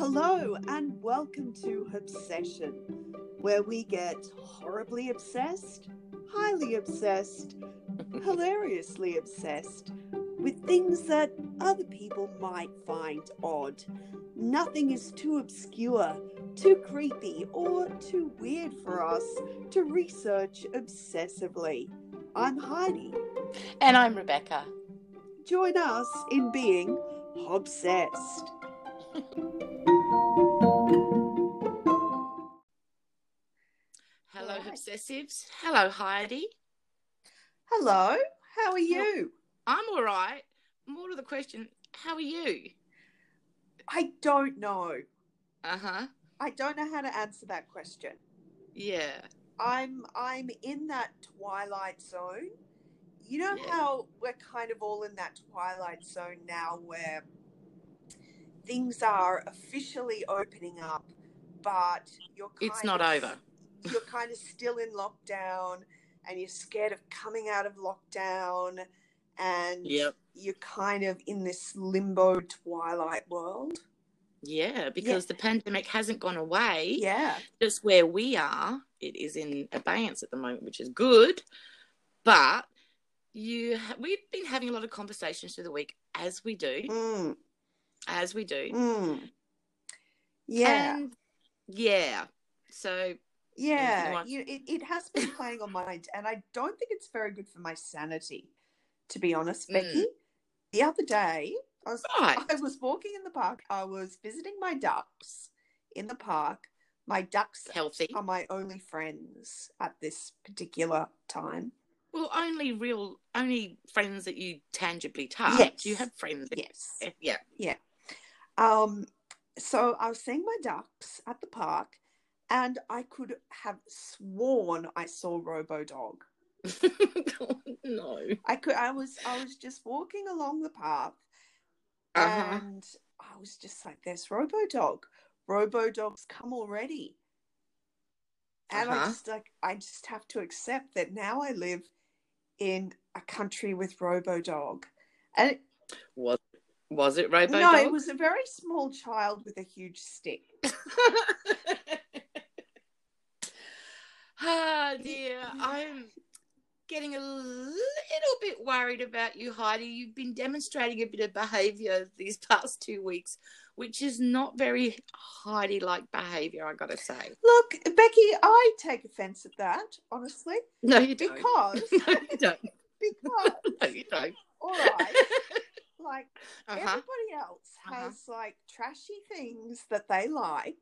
Hello, and welcome to Obsession, where we get horribly obsessed, highly obsessed, hilariously obsessed with things that other people might find odd. Nothing is too obscure, too creepy, or too weird for us to research obsessively. I'm Heidi. And I'm Rebecca. Join us in being obsessed. obsessives. Hello, Heidi. Hello, how are you? I'm all right. More to the question, how are you? I don't know. Uh huh. I don't know how to answer that question. Yeah. I'm I'm in that twilight zone. You know Yeah. how we're kind of all in that twilight zone now where things are officially opening up, but you're kind It's not of- over. You're kind of still in lockdown and you're scared of coming out of lockdown and Yep. you're kind of in this limbo twilight world. Yeah, because the pandemic hasn't gone away. Yeah. Just where we are, it is in abeyance at the moment, which is good. But you, we've been having a lot of conversations through the week, as we do, Mm, as we do. mm. Yeah. And yeah. So Yeah, you, it, it has been playing on my mind, and I don't think it's very good for my sanity, to be honest, Mm. Becky. The other day, I was right. I was walking in the park. I was visiting my ducks in the park. My ducks Healthy. are my only friends at this particular time. Well, only real, only friends that you tangibly touch. Yes. You have friends. Yes. Yeah. Um, so I was seeing my ducks at the park, and I could have sworn I saw Robo Dog. no. I could. I was. I was just walking along the path, Uh-huh. and I was just like, "There's Robo Dog. Robo Dog's come already." And I Uh-huh. just like, I just have to accept that now I live in a country with Robo Dog, and it, Was was it Robo no, it was a very small child with a huge stick. ah dear, I'm getting a little bit worried about you, Heidi. You've been demonstrating a bit of behaviour these past two weeks, which is not very Heidi-like behaviour. I got to say. Look, Becky, I take offense at that, honestly, No, you don't. because no, you don't. because No, you don't. all right, like Uh-huh. everybody else Uh-huh. has like trashy things that they like.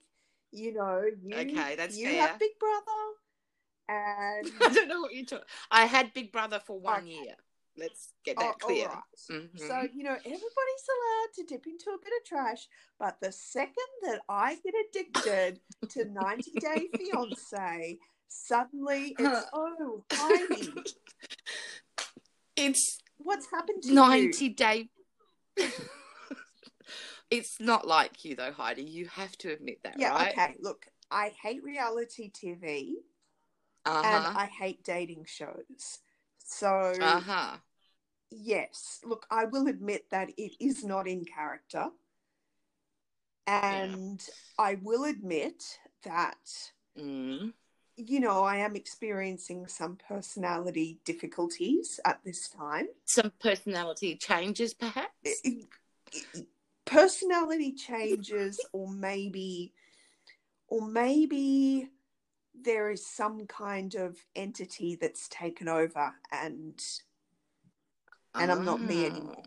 You know, you Okay, that's you fair. have Big Brother, and I don't know what you're talking. I had Big Brother for one Okay. year. Let's get oh, that clear. all right. Mhm. So you know, everybody's allowed to dip into a bit of trash, but the second that I get addicted to 90 Day Fiance, suddenly it's oh Heidi, it's what's happened to you? 90 day. it's not like you though, Heidi. You have to admit that, Yeah, right? okay. Look, I hate reality TV. Uh and. I hate dating shows. So, Uh huh. yes, look, I will admit that it is not in character. And I will admit that, Mm. you know, I am experiencing some personality difficulties at this time. Some personality changes, perhaps. Personality changes, or maybe, or maybe there is some kind of entity that's taken over and and I'm not me Ah. anymore.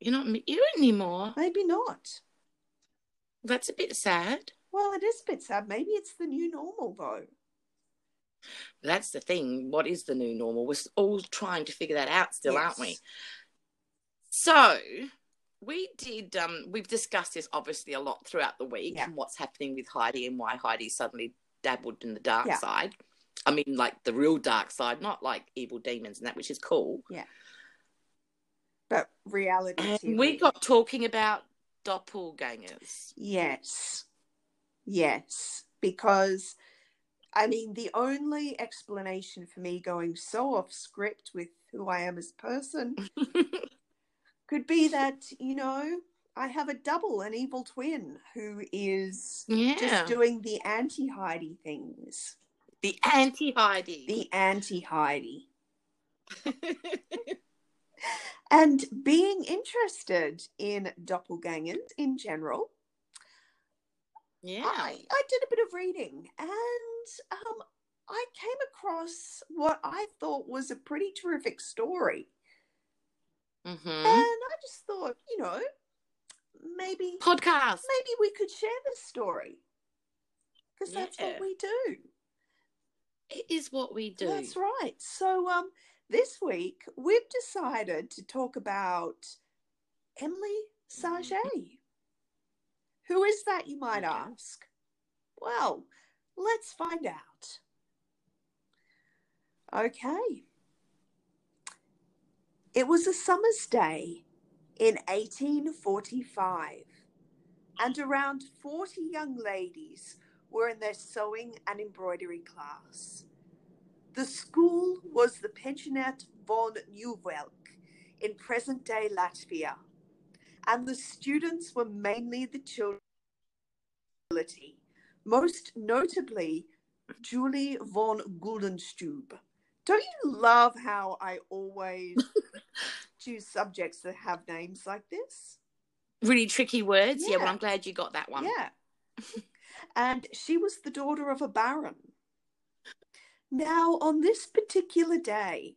You're not me you anymore. Maybe not. That's a bit sad. Well, it is a bit sad. Maybe it's the new normal, though. That's the thing. What is the new normal? We're all trying to figure that out still, aren't we? Yes. So we did. Um, we've discussed this obviously a lot throughout the week Yeah. and what's happening with Heidi and why Heidi suddenly dabbled in the dark Yeah. side. I mean, like the real dark side, not like evil demons and that, which is cool. Yeah. But reality we got talking about doppelgangers. Yes. Yes. Because, I mean, the only explanation for me going so off script with who I am as a person could be that, you know, I have a double, an evil twin, who is Yeah. just doing the anti Heidi things. the anti Heidi. The anti Heidi. And being interested in doppelgangers in general, yeah. I, I did a bit of reading and um, I came across what I thought was a pretty terrific story. hmm And I just thought, you know, maybe Podcast. maybe we could share this story because that's what we do. It is what we do. That's right. So um, this week we've decided to talk about Emily Sage. Who is that, you might ask? Well, let's find out. Okay. It was a summer's day in 1845, and around 40 young ladies were in their sewing and embroidery class. The school was the Pensionat von Neuwelcke in present day Latvia, and the students were mainly the children, most notably Julie von Güldenstubbe. Don't you love how I always choose subjects that have names like this? Really tricky words. Yeah. well, Yeah. I'm glad you got that one. Yeah. and she was the daughter of a baron. Now, on this particular day,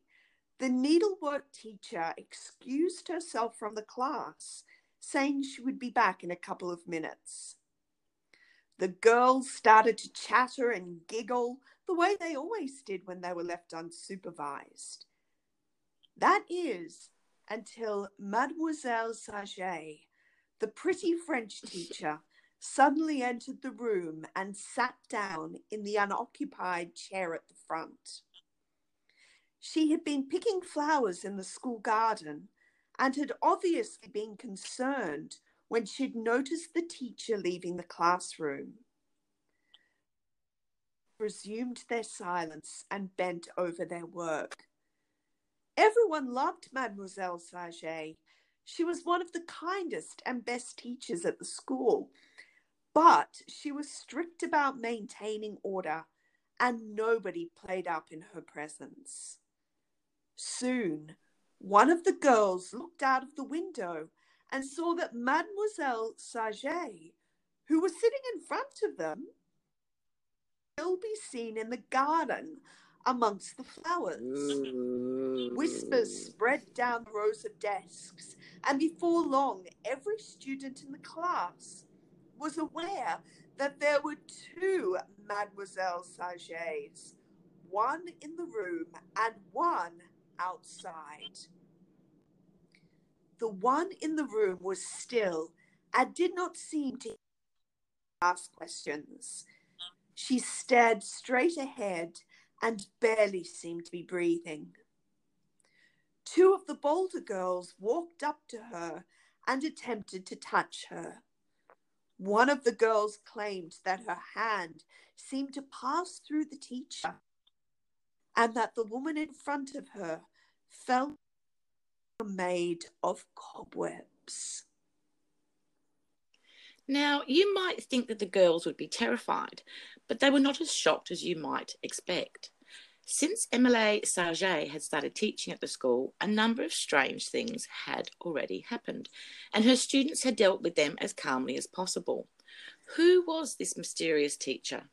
the needlework teacher excused herself from the class, saying she would be back in a couple of minutes. The girls started to chatter and giggle the way they always did when they were left unsupervised. That is, until Mademoiselle Saget, the pretty French teacher, suddenly entered the room and sat down in the unoccupied chair at the front. She had been picking flowers in the school garden and had obviously been concerned when she'd noticed the teacher leaving the classroom. Resumed their silence and bent over their work. Everyone loved Mademoiselle Saget. She was one of the kindest and best teachers at the school, but she was strict about maintaining order, and nobody played up in her presence. Soon, one of the girls looked out of the window and saw that Mademoiselle Saget, who was sitting in front of them, still be seen in the garden amongst the flowers. Whispers spread down the rows of desks, and before long, every student in the class was aware that there were two Mademoiselle Sagets, one in the room and one outside. The one in the room was still and did not seem to ask questions. She stared straight ahead and barely seemed to be breathing. Two of the bolder girls walked up to her and attempted to touch her. One of the girls claimed that her hand seemed to pass through the teacher and that the woman in front of her felt made of cobwebs. Now, you might think that the girls would be terrified, but they were not as shocked as you might expect. Since Emily Saget had started teaching at the school, a number of strange things had already happened, and her students had dealt with them as calmly as possible. Who was this mysterious teacher?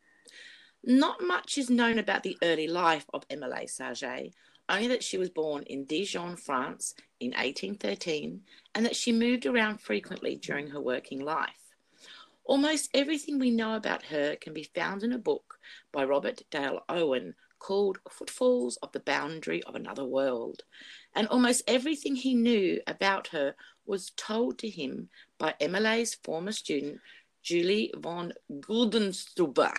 Not much is known about the early life of Emily Saget, only that she was born in Dijon, France in 1813, and that she moved around frequently during her working life. Almost everything we know about her can be found in a book by Robert Dale Owen called Footfalls of the Boundary of Another World. And almost everything he knew about her was told to him by Emily's former student, Julie von Güldenstubbe.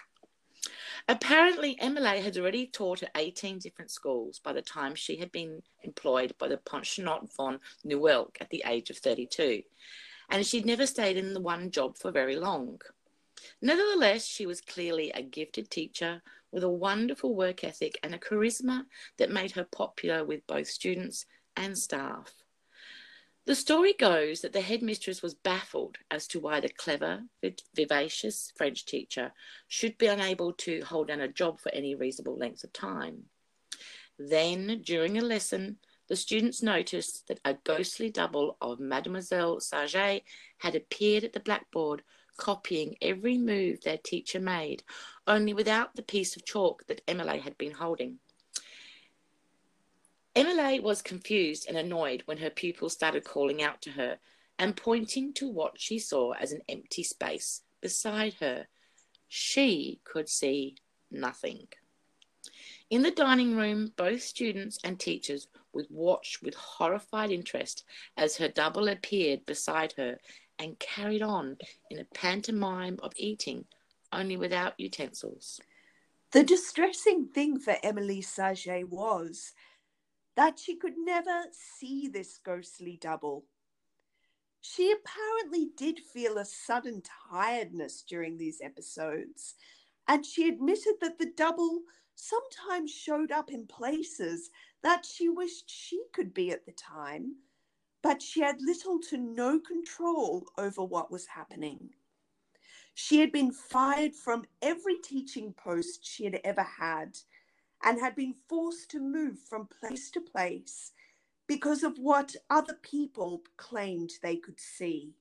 Apparently, MLA had already taught at 18 different schools by the time she had been employed by the Pensionnat von Neuwelcke at the age of 32 and she'd never stayed in the one job for very long. Nevertheless, she was clearly a gifted teacher with a wonderful work ethic and a charisma that made her popular with both students and staff. The story goes that the headmistress was baffled as to why the clever, vivacious French teacher should be unable to hold down a job for any reasonable length of time. Then, during a lesson, the students noticed that a ghostly double of Mademoiselle Saget had appeared at the blackboard, copying every move their teacher made, only without the piece of chalk that Emily had been holding. Emily was confused and annoyed when her pupils started calling out to her and pointing to what she saw as an empty space beside her. She could see nothing. In the dining room, both students and teachers would watch with horrified interest as her double appeared beside her and carried on in a pantomime of eating, only without utensils. The distressing thing for Emily Saget was that she could never see this ghostly double. She apparently did feel a sudden tiredness during these episodes, and she admitted that the double sometimes showed up in places that she wished she could be at the time, but she had little to no control over what was happening. She had been fired from every teaching post she had ever had and had been forced to move from place to place because of what other people claimed they could see.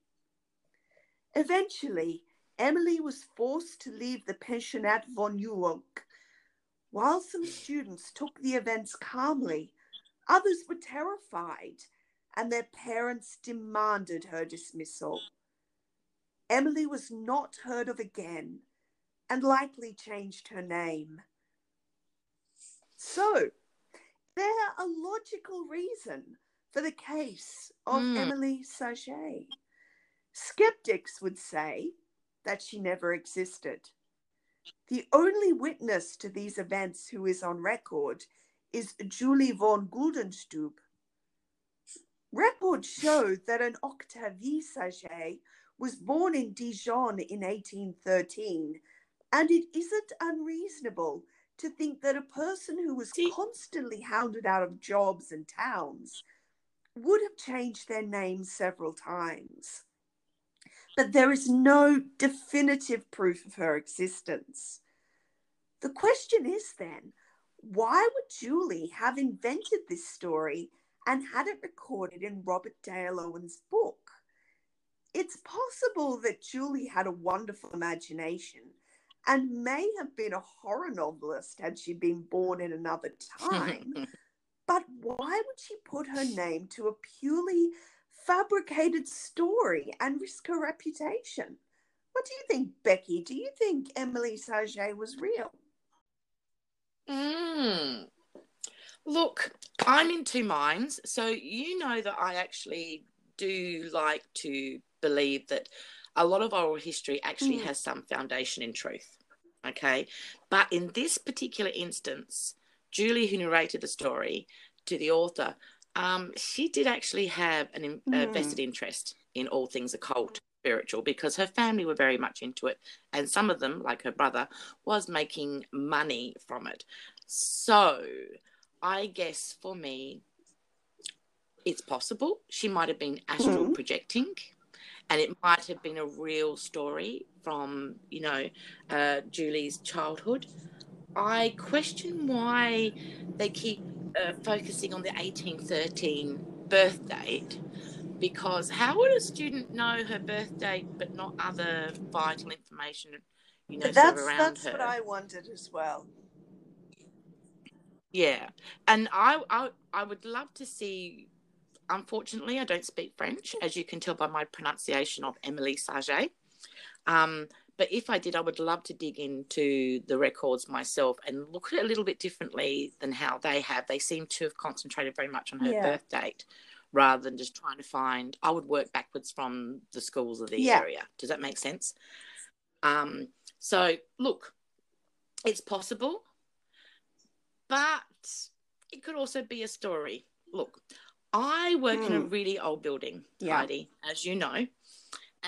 Eventually, Emily was forced to leave the pensionnat von Neuwelcke. While some students took the events calmly, others were terrified and their parents demanded her dismissal. Emily was not heard of again and likely changed her name. So, there a logical reason for the case of mm. Emily Saget. Skeptics would say that she never existed. The only witness to these events who is on record is Julie von Güldenstubbe. Records show that an Octavie Saget was born in Dijon in 1813, and it isn't unreasonable to think that a person who was constantly hounded out of jobs and towns would have changed their name several times. But there is no definitive proof of her existence. The question is then why would Julie have invented this story and had it recorded in Robert Dale Owen's book? It's possible that Julie had a wonderful imagination and may have been a horror novelist had she been born in another time. but why would she put her name to a purely fabricated story and risk her reputation? What do you think, Becky? Do you think Emily Saget was real? Mm. Look, I'm in two minds. So you know that I actually do like to believe that a lot of oral history actually mm. has some foundation in truth. Okay. But in this particular instance, Julie, who narrated the story to the author, um, she did actually have an mm. vested interest in all things occult spiritual because her family were very much into it and some of them like her brother was making money from it so i guess for me it's possible she might have been astral mm. projecting and it might have been a real story from you know uh, Julie's childhood. I question why they keep uh, focusing on the 1813 birth date because how would a student know her birth date but not other vital information you know that's, around that's her? what I wondered as well. Yeah, and I, I I would love to see unfortunately, I don't speak French, as you can tell by my pronunciation of Emily Saget. Um, but if I did, I would love to dig into the records myself and look at it a little bit differently than how they have. They seem to have concentrated very much on her yeah. birth date rather than just trying to find. I would work backwards from the schools of the yeah. area. Does that make sense? Um, so, look, it's possible, but it could also be a story. Look, I work mm. in a hmm. really old building, yeah. Heidi, as you know.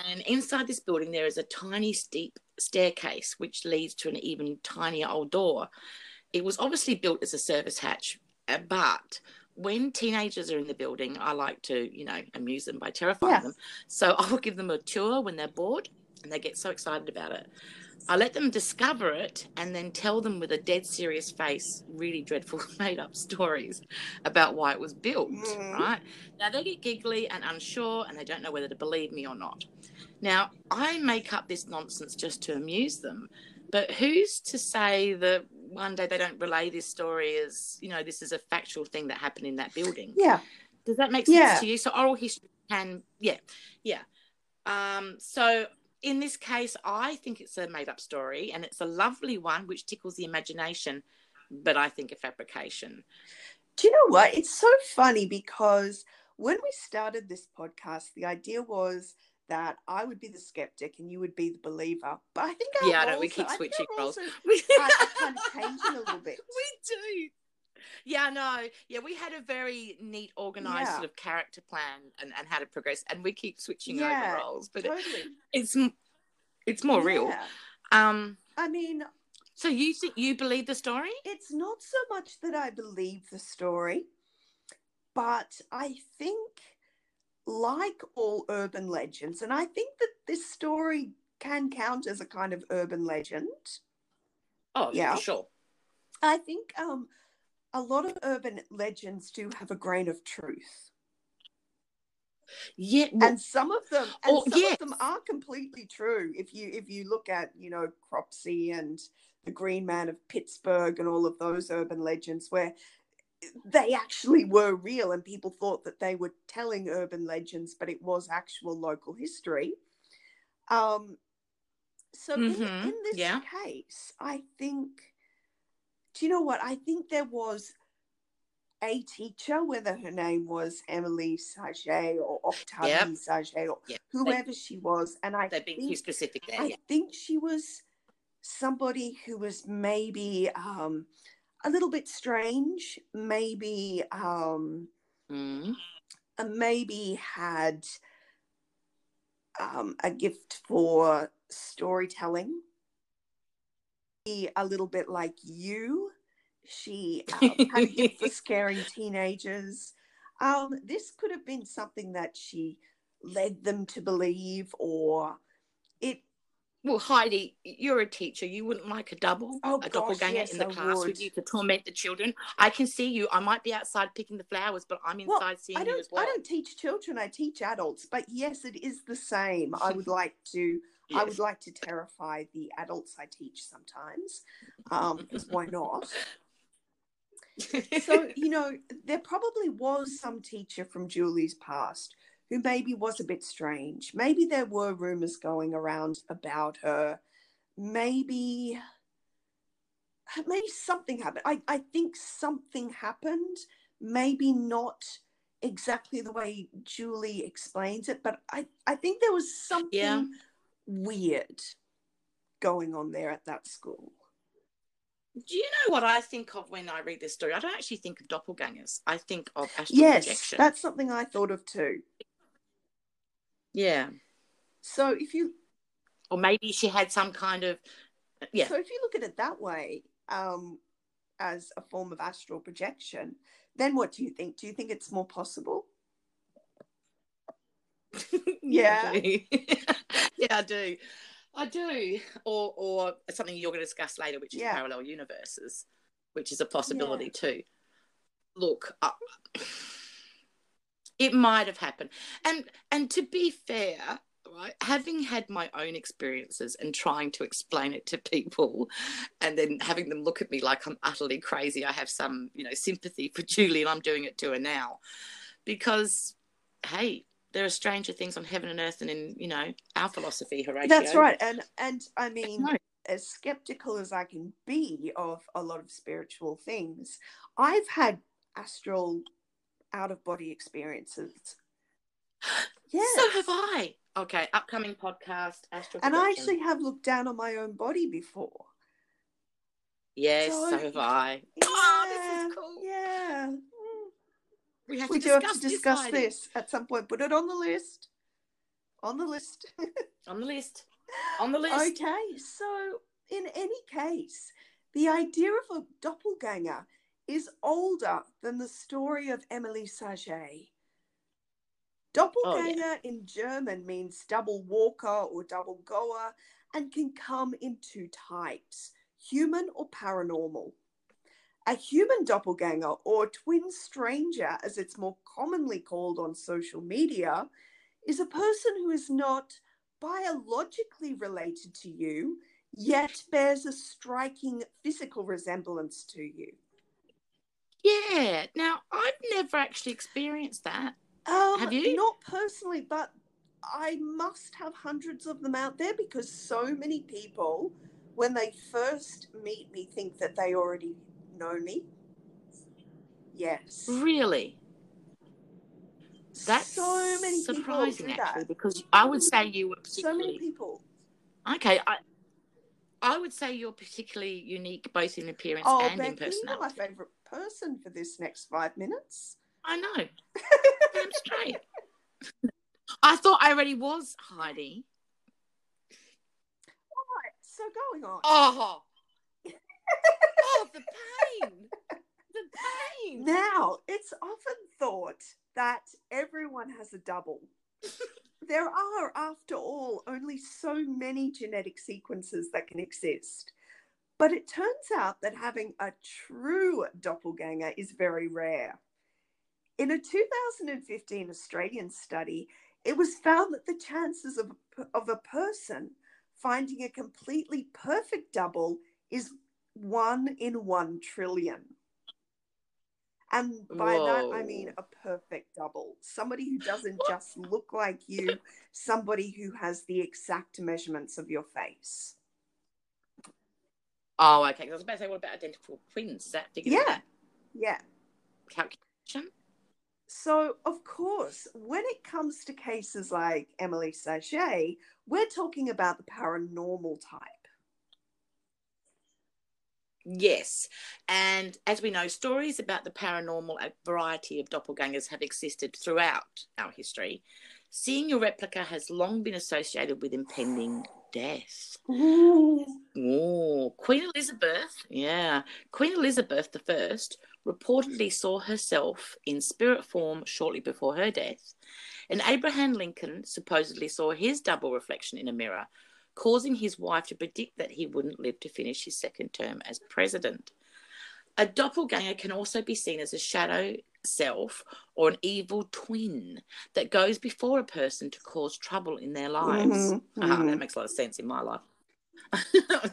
And inside this building, there is a tiny, steep staircase which leads to an even tinier old door. It was obviously built as a service hatch, uh, but when teenagers are in the building, I like to, you know, amuse them by terrifying Yeah. them. So I will give them a tour when they're bored and they get so excited about it. I let them discover it and then tell them with a dead serious face really dreadful made up stories about why it was built, Mhm. right? Now they get giggly and unsure and they don't know whether to believe me or not. Now, I make up this nonsense just to amuse them, but who's to say that one day they don't relay this story as, you know, this is a factual thing that happened in that building? Yeah. Does that make sense Yeah. to you? So oral history can, yeah, yeah. Um, so in this case, I think it's a made-up story, and it's a lovely one which tickles the imagination, but I think a fabrication. Do you know what? It's so funny because when we started this podcast, the idea was that I would be the skeptic and you would be the believer. But I think Yeah, I we keep are- I think switching roles. we kind of changing a little bit. We do. Yeah, no, yeah, we had a very neat, organized Yeah. sort of character plan and, and how to progress, and we keep switching Yeah, over roles, but it, it's it's more real. Um, I mean, so you think you believe the story? it's not so much that I believe the story, but I think, like all urban legends, and I think that this story can count as a kind of urban legend. Oh, Yeah. sure. I think um, a lot of urban legends do have a grain of truth, Yeah, well, and some of them, and Oh, some yes. of them are completely true. If you if you look at you know Cropsey and the Green Man of Pittsburgh and all of those urban legends, where they actually were real, and people thought that they were telling urban legends, but it was actual local history. Um, so in, Mhm, in this yeah. case, I think. Do you know what? I think there was a teacher, whether her name was Emily Saget or Octavie Yep. Saget or Yeah. whoever she was, and I being too think specific there. I yeah. think she was somebody who was maybe um, a little bit strange, maybe um, Mm. maybe had um, a gift for storytelling. Be A little bit like you. She had for scaring teenagers. Um, this could have been something that she led them to believe, or it Well, Heidi, you're a teacher. You wouldn't like a double, Oh, a gosh, doppelganger yes, in the I class would. with you to torment the children. I can see you. I might be outside picking the flowers, but I'm Well, inside seeing I you don't as well. I don't teach children, I teach adults, but yes, it is the same. I would like to I would like to terrify the adults I teach sometimes. Um, why not? So, you know, there probably was some teacher from Julie's past who maybe was a bit strange. Maybe there were rumors going around about her. Maybe uh, maybe something happened. I, I think something happened. Maybe not exactly the way Julie explains it, but I, I think there was something Yeah. weird going on there at that school. Do you know what I think of when I read this story? I don't actually think of doppelgangers. I think of astral Yes, projection. that's something I thought of too. Yeah. So if you Or maybe she had some kind of yeah. so if you look at it that way, um, as a form of astral projection, then what do you think? Do you think it's more possible? yeah, yeah, I do. I do. Or or something you're going to discuss later, which is Yeah. parallel universes, which is a possibility too. Look, uh, it might have happened, and and to be fair, right, having had my own experiences and trying to explain it to people, and then having them look at me like I'm utterly crazy, I have some you know sympathy for Julie, and I'm doing it to her now, because hey, there are stranger things on heaven and earth and in you know our philosophy horatio That's right. And and I mean, No. as skeptical as I can be of a lot of spiritual things, I've had astral out of body experiences. yeah so have i okay upcoming podcast astral and I actually have looked down on my own body before. yes so- so, have i oh this is cool Yeah. We have we to do discuss, have to discuss Heidi. this at some point. Put it on the list. On the list. on the list on the list Okay, so in any case, the idea of a doppelganger is older than the story of Emily Saget. Oh, doppelganger Oh, in German means double walker or double goer and can come in two types human or paranormal. A human doppelganger or twin stranger, as it's more commonly called on social media, is a person who is not biologically related to you, yet bears a striking physical resemblance to you. Yeah. Now, I've never actually experienced that. Um, Have you? Not personally, but I must have hundreds of them out there because so many people, when they first meet me, think that they already know me. Yes. Really? That's so many people surprising, actually, that. because I would say you were So many people. okay. I I would say you're particularly unique, both in appearance Oh, and in Becky, you're personality. my favourite person for this next five minutes. I know. I'm straight. I thought I already was Heidi. Right, so going on. Oh, oh, the pain, the pain. Now, it's often thought that everyone has a double. there are, after all, only so many genetic sequences that can exist. But it turns out that having a true doppelganger is very rare. In a 2015 Australian study, it was found that the chances of, of a person finding a completely perfect double is one in one trillion. And by that, I mean a perfect double. Somebody who doesn't just look like you, somebody who has the exact measurements of your face. Oh, okay. I was about to say, what about identical twins? Is that in Yeah. Yeah. calculation? So, of course, when it comes to cases like Emily Saget, we're talking about the paranormal type. Yes. And as we know, stories about the paranormal, a variety of doppelgangers have existed throughout our history. Seeing your replica has long been associated with impending death. Oh, Queen Elizabeth, yeah, Queen Elizabeth I reportedly saw herself in spirit form shortly before her death, and Abraham Lincoln supposedly saw his double reflection in a mirror, causing his wife to predict that he wouldn't live to finish his second term as president. A doppelganger can also be seen as a shadow self or an evil twin that goes before a person to cause trouble in their lives. Mhm, Ah, mhm. that makes a lot of sense in my life.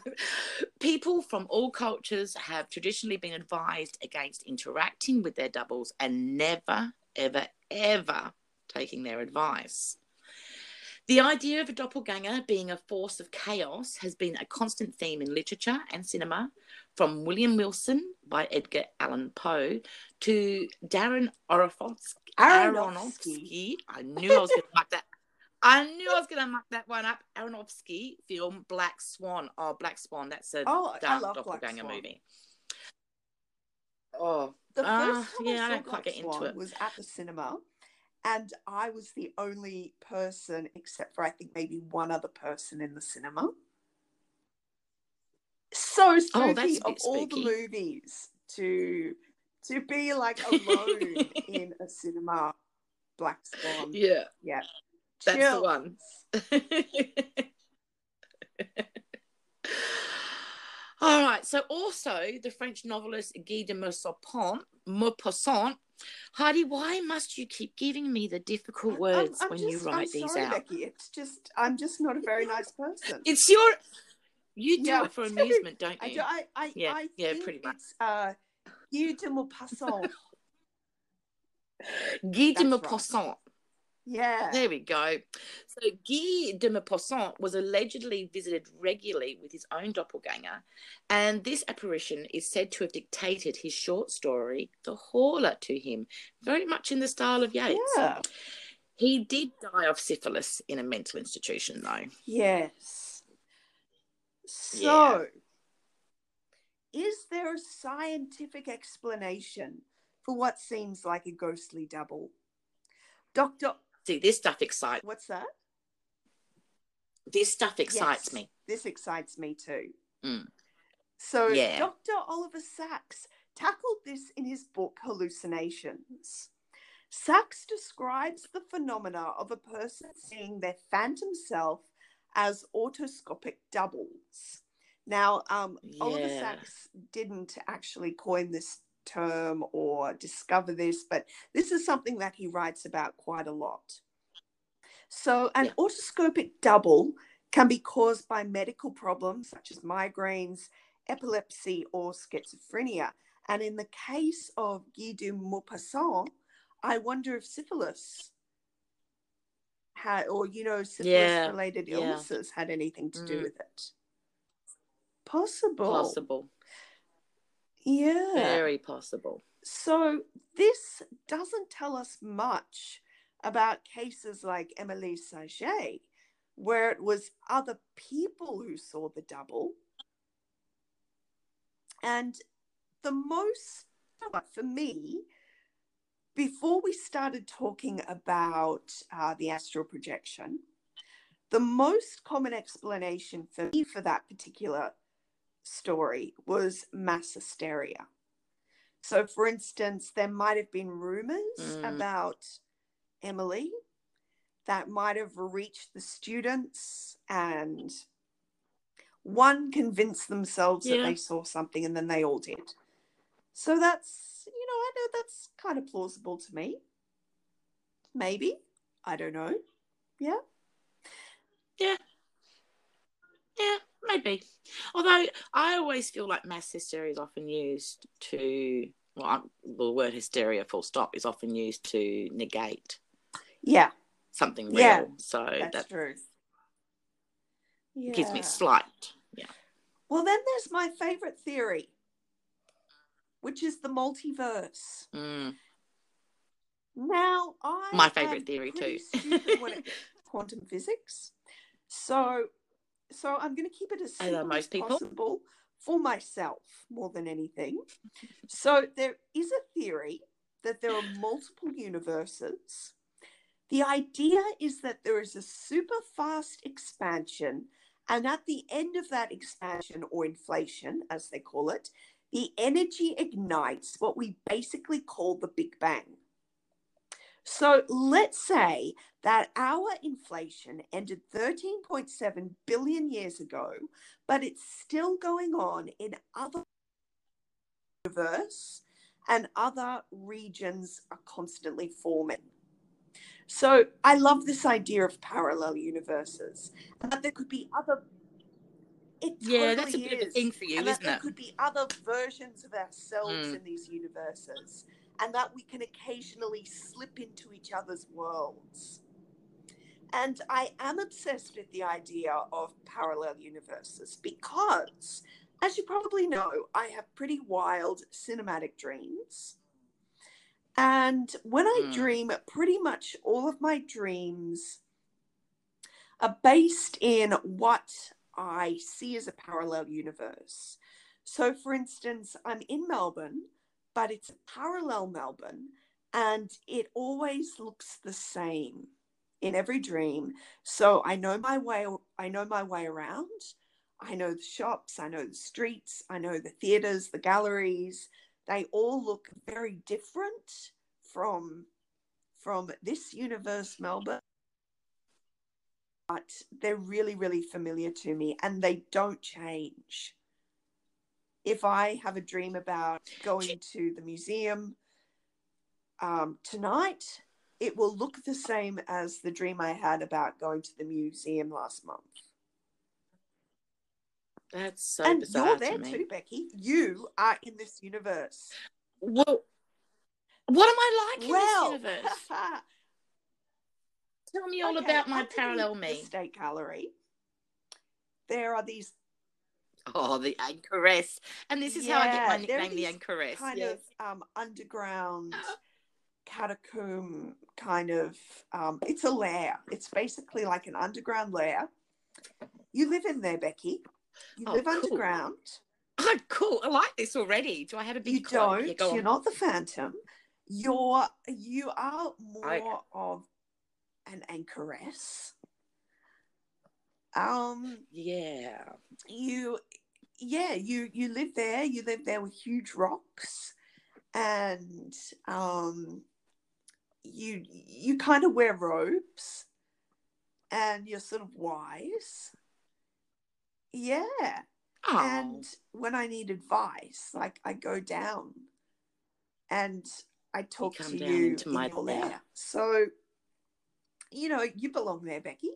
People from all cultures have traditionally been advised against interacting with their doubles and never, ever, ever taking their advice. The idea of a doppelganger being a force of chaos has been a constant theme in literature and cinema, from William Wilson by Edgar Allan Poe to Darren Aronofsky. Aronofsky. I knew I was going to muck that. I knew I was going to muck that one up. Aronofsky film Black Swan. Oh, Black Swan. That's a Oh, dark doppelganger movie. Oh, The first Ah, time yeah, I I don't quite Black get into it. was at the cinema, and I was the only person, except for I think maybe one other person in the cinema. So oh, spooky Oh, of all the movies to to be like alone in a cinema. Black Swan. yeah, Yeah. that's the Chills. one. All right. So, also the French novelist Guy de Maupassant. Maupassant. Heidi, why must you keep giving me the difficult words I'm, I'm when just, you write I'm these sorry, out? Becky. It's just I'm just not a very nice person. It's your. You do Yeah, it for I do. amusement, don't I you? do, I, I, Yeah, I yeah, pretty much. it's uh, Guy de Maupassant. Guy de. Maupassant. Yeah. There we go. So Guy de Maupassant was allegedly visited regularly with his own doppelganger, and this apparition is said to have dictated his short story, The Horla, to him, very much in the style of Yeats. Yeah. He did die of syphilis in a mental institution, though. Yes. So, Yeah. is there a scientific explanation for what seems like a ghostly double? Doctor, See, this stuff excites. what's that? This stuff excites Yes, me. This excites me too. Mm. So, Yeah. Dr. Oliver Sacks tackled this in his book Hallucinations. Sacks describes the phenomena of a person seeing their phantom self as autoscopic doubles. Now, um, Oliver Yeah. Sacks didn't actually coin this term or discover this, but this is something that he writes about quite a lot. So, an Yeah. autoscopic double can be caused by medical problems such as migraines, epilepsy, or schizophrenia. And in the case of Guy de Maupassant, I wonder if syphilis had, or you know, Yeah, syphilis-related yeah. illnesses had anything to do Mm. with it. Possible. Possible. Yeah. Very possible. So this doesn't tell us much about cases like Emily Saget, where it was other people who saw the double. And the most, for me, before we started talking about uh, the astral projection, the most common explanation for me for that particular story was mass hysteria. So, for instance, there might have been rumors Mm. about Emily that might have reached the students, and one convinced themselves that they saw something and then they all did. So, that's, you know, I know that's kind of plausible to me. Maybe. I don't know. Yeah. Yeah. Yeah, maybe. Although I always feel like mass hysteria is often used to, well, the word hysteria, full stop, is often used to negate Yeah. something real. Yeah, so That's that true. Yeah. Gives me slight. Yeah. Well, then there's my favorite theory, which is the multiverse. Mm. Now, I My favourite am theory too. when it quantum physics, so so I'm going to keep it as As uh, simple as people. possible for myself more than anything. So there is a theory that there are multiple universes. The idea is that there is a super fast expansion, and at the end of that expansion or inflation, as they call it, the energy ignites what we basically call the Big Bang. So let's say that our inflation ended 13.7 billion years ago, but it's still going on in other universe and other regions are constantly forming. So I love this idea of parallel universes and that there could be other. It Yeah, that's a bit of a thing for you, and that isn't there it? could be other versions of ourselves Mm. in these universes, and that we can occasionally slip into each other's worlds. And I am obsessed with the idea of parallel universes because, as you probably know, I have pretty wild cinematic dreams. And when I Mm. dream, pretty much all of my dreams are based in what I see as a parallel universe. So, for instance, I'm in Melbourne, but it's a parallel Melbourne, and it always looks the same in every dream. So I know my way. I know my way around. I know the shops. I know the streets. I know the theaters, the galleries. They all look very different from from this universe, Melbourne but they're really, really familiar to me and they don't change. If I have a dream about going to the museum um, tonight, it will look the same as the dream I had about going to the museum last month. That's so and bizarre you're to there me. too, Becky. You are in this universe. Well, what am I like well, in this universe? Tell me all okay, about my parallel me. State Gallery. There are these Oh, the anchoress. And this is how I get my nickname, the anchoress. kind yes. of um, underground catacomb kind of um, it's a lair it's basically like an underground lair you live in there becky you Oh, live cool. underground Oh, cool. I like this already. Do I have a big you cloak? don't Yeah, you're not the phantom you're you are more Okay. of an anchoress um Yeah. you yeah, you you live there. You live there with huge rocks, and um, you you kind of wear robes, and you're sort of wise. Yeah, Oh, and when I need advice, like I go down, and I talk come to you into in my your lair. lair. So, you know, you belong there, Becky.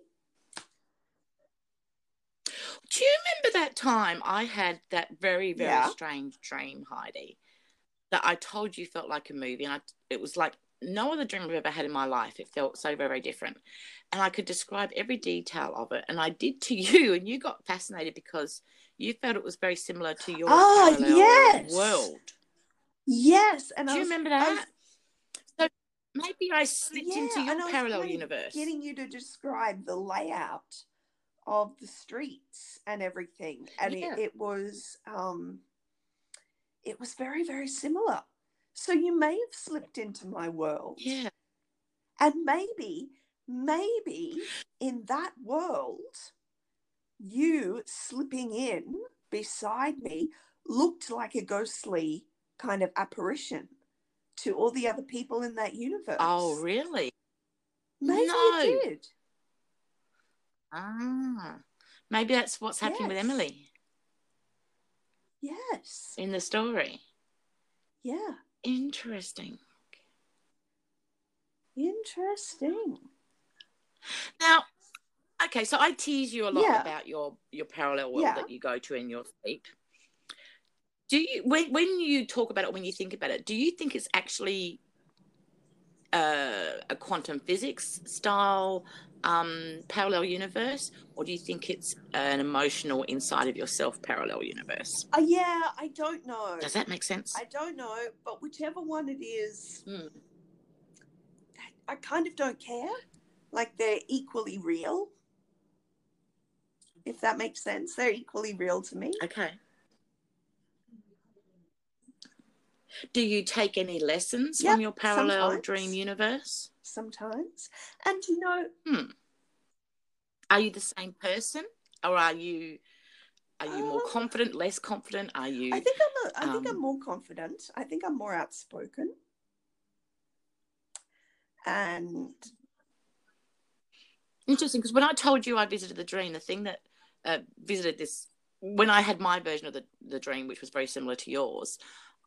Do you remember that time I had that very, very Yeah. strange dream, Heidi? That I told you felt like a movie, and I, it was like no other dream I've ever had in my life. It felt so very, very different, and I could describe every detail of it, and I did to you, and you got fascinated because you felt it was very similar to your ah, parallel yes. world. Yes, and Do I you was, remember I was that? So maybe I slipped Yeah, into your parallel of universe. getting you to describe the layout of the streets and everything, and Yeah. it, it was um, it was very very similar. So you may have slipped into my world, Yeah. and maybe maybe in that world, you slipping in beside me looked like a ghostly kind of apparition to all the other people in that universe. Oh, really? Maybe No. it did. Ah, maybe that's what's happening with Emily Yes. in the story. Yeah. Interesting. Interesting. Now, okay, so I tease you a lot Yeah. about your your parallel world Yeah. that you go to in your sleep. Do you when when you talk about it, when you think about it, do you think it's actually uh, a quantum physics style um, parallel universe, or do you think it's an emotional inside of yourself parallel universe? Uh, yeah, I don't know. Does that make sense? I don't know, but whichever one it is, Hmm. I kind of don't care. Like they're equally real. If that makes sense, they're equally real to me. Okay. Do you take any lessons Yeah, from your parallel sometimes. dream universe? Sometimes, and you know, Are you the same person, or are you are you more Um, confident, less confident? Are you? I think I'm. A, I think I'm Um, more confident. I think I'm more outspoken. And Interesting, because when I told you I visited the dream, the thing that uh, visited this when I had my version of the the dream, which was very similar to yours,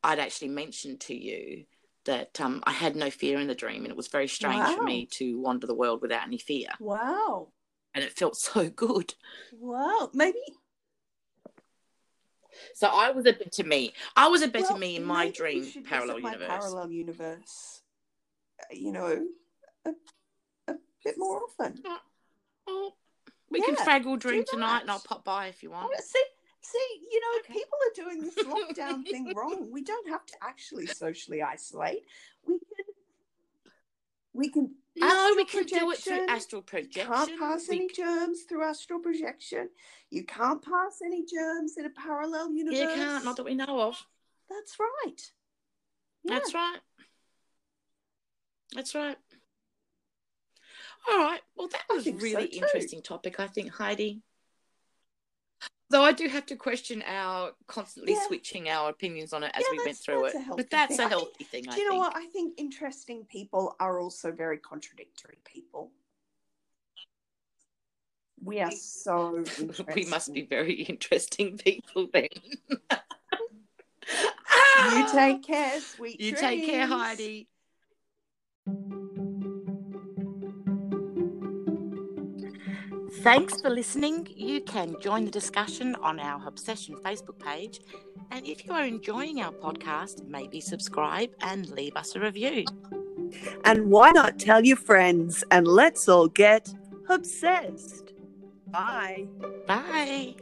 I'd actually mentioned to you that um, I had no fear in the dream, and it was very strange for me to wander the world without any fear, wow, and it felt so good. wow, maybe So I was a better me. I was a better well, me in my dream parallel my universe. parallel universe. uh, You know, a, a bit more often. Oh, we can Yeah, fraggle dream do tonight, and. I'll pop by if you want. Oh, See, see, you know, Okay. people are doing this lockdown thing wrong. We don't have to actually socially isolate. We can, we can. No, we can do it through astral projection. You can't pass We any germs through astral projection. You can't pass any germs in a parallel universe. You can't, not that we know of. That's right. Yeah. That's right. That's right. All right. Well, that was a think so really interesting topic, I think, Heidi. Though I do have to question our constantly Yeah. switching our opinions on it as Yeah, we went through it. But that's thing. a I think- healthy thing, I Do you know think. what? I think interesting people are also very contradictory people. We are so we must be very interesting people then. You ah! take care, sweet You take care, dreams. Heidi. Thanks for listening. You can join the discussion on our Obsession Facebook page. And if you are enjoying our podcast, maybe subscribe and leave us a review. And why not tell your friends and let's all get obsessed? Bye. Bye.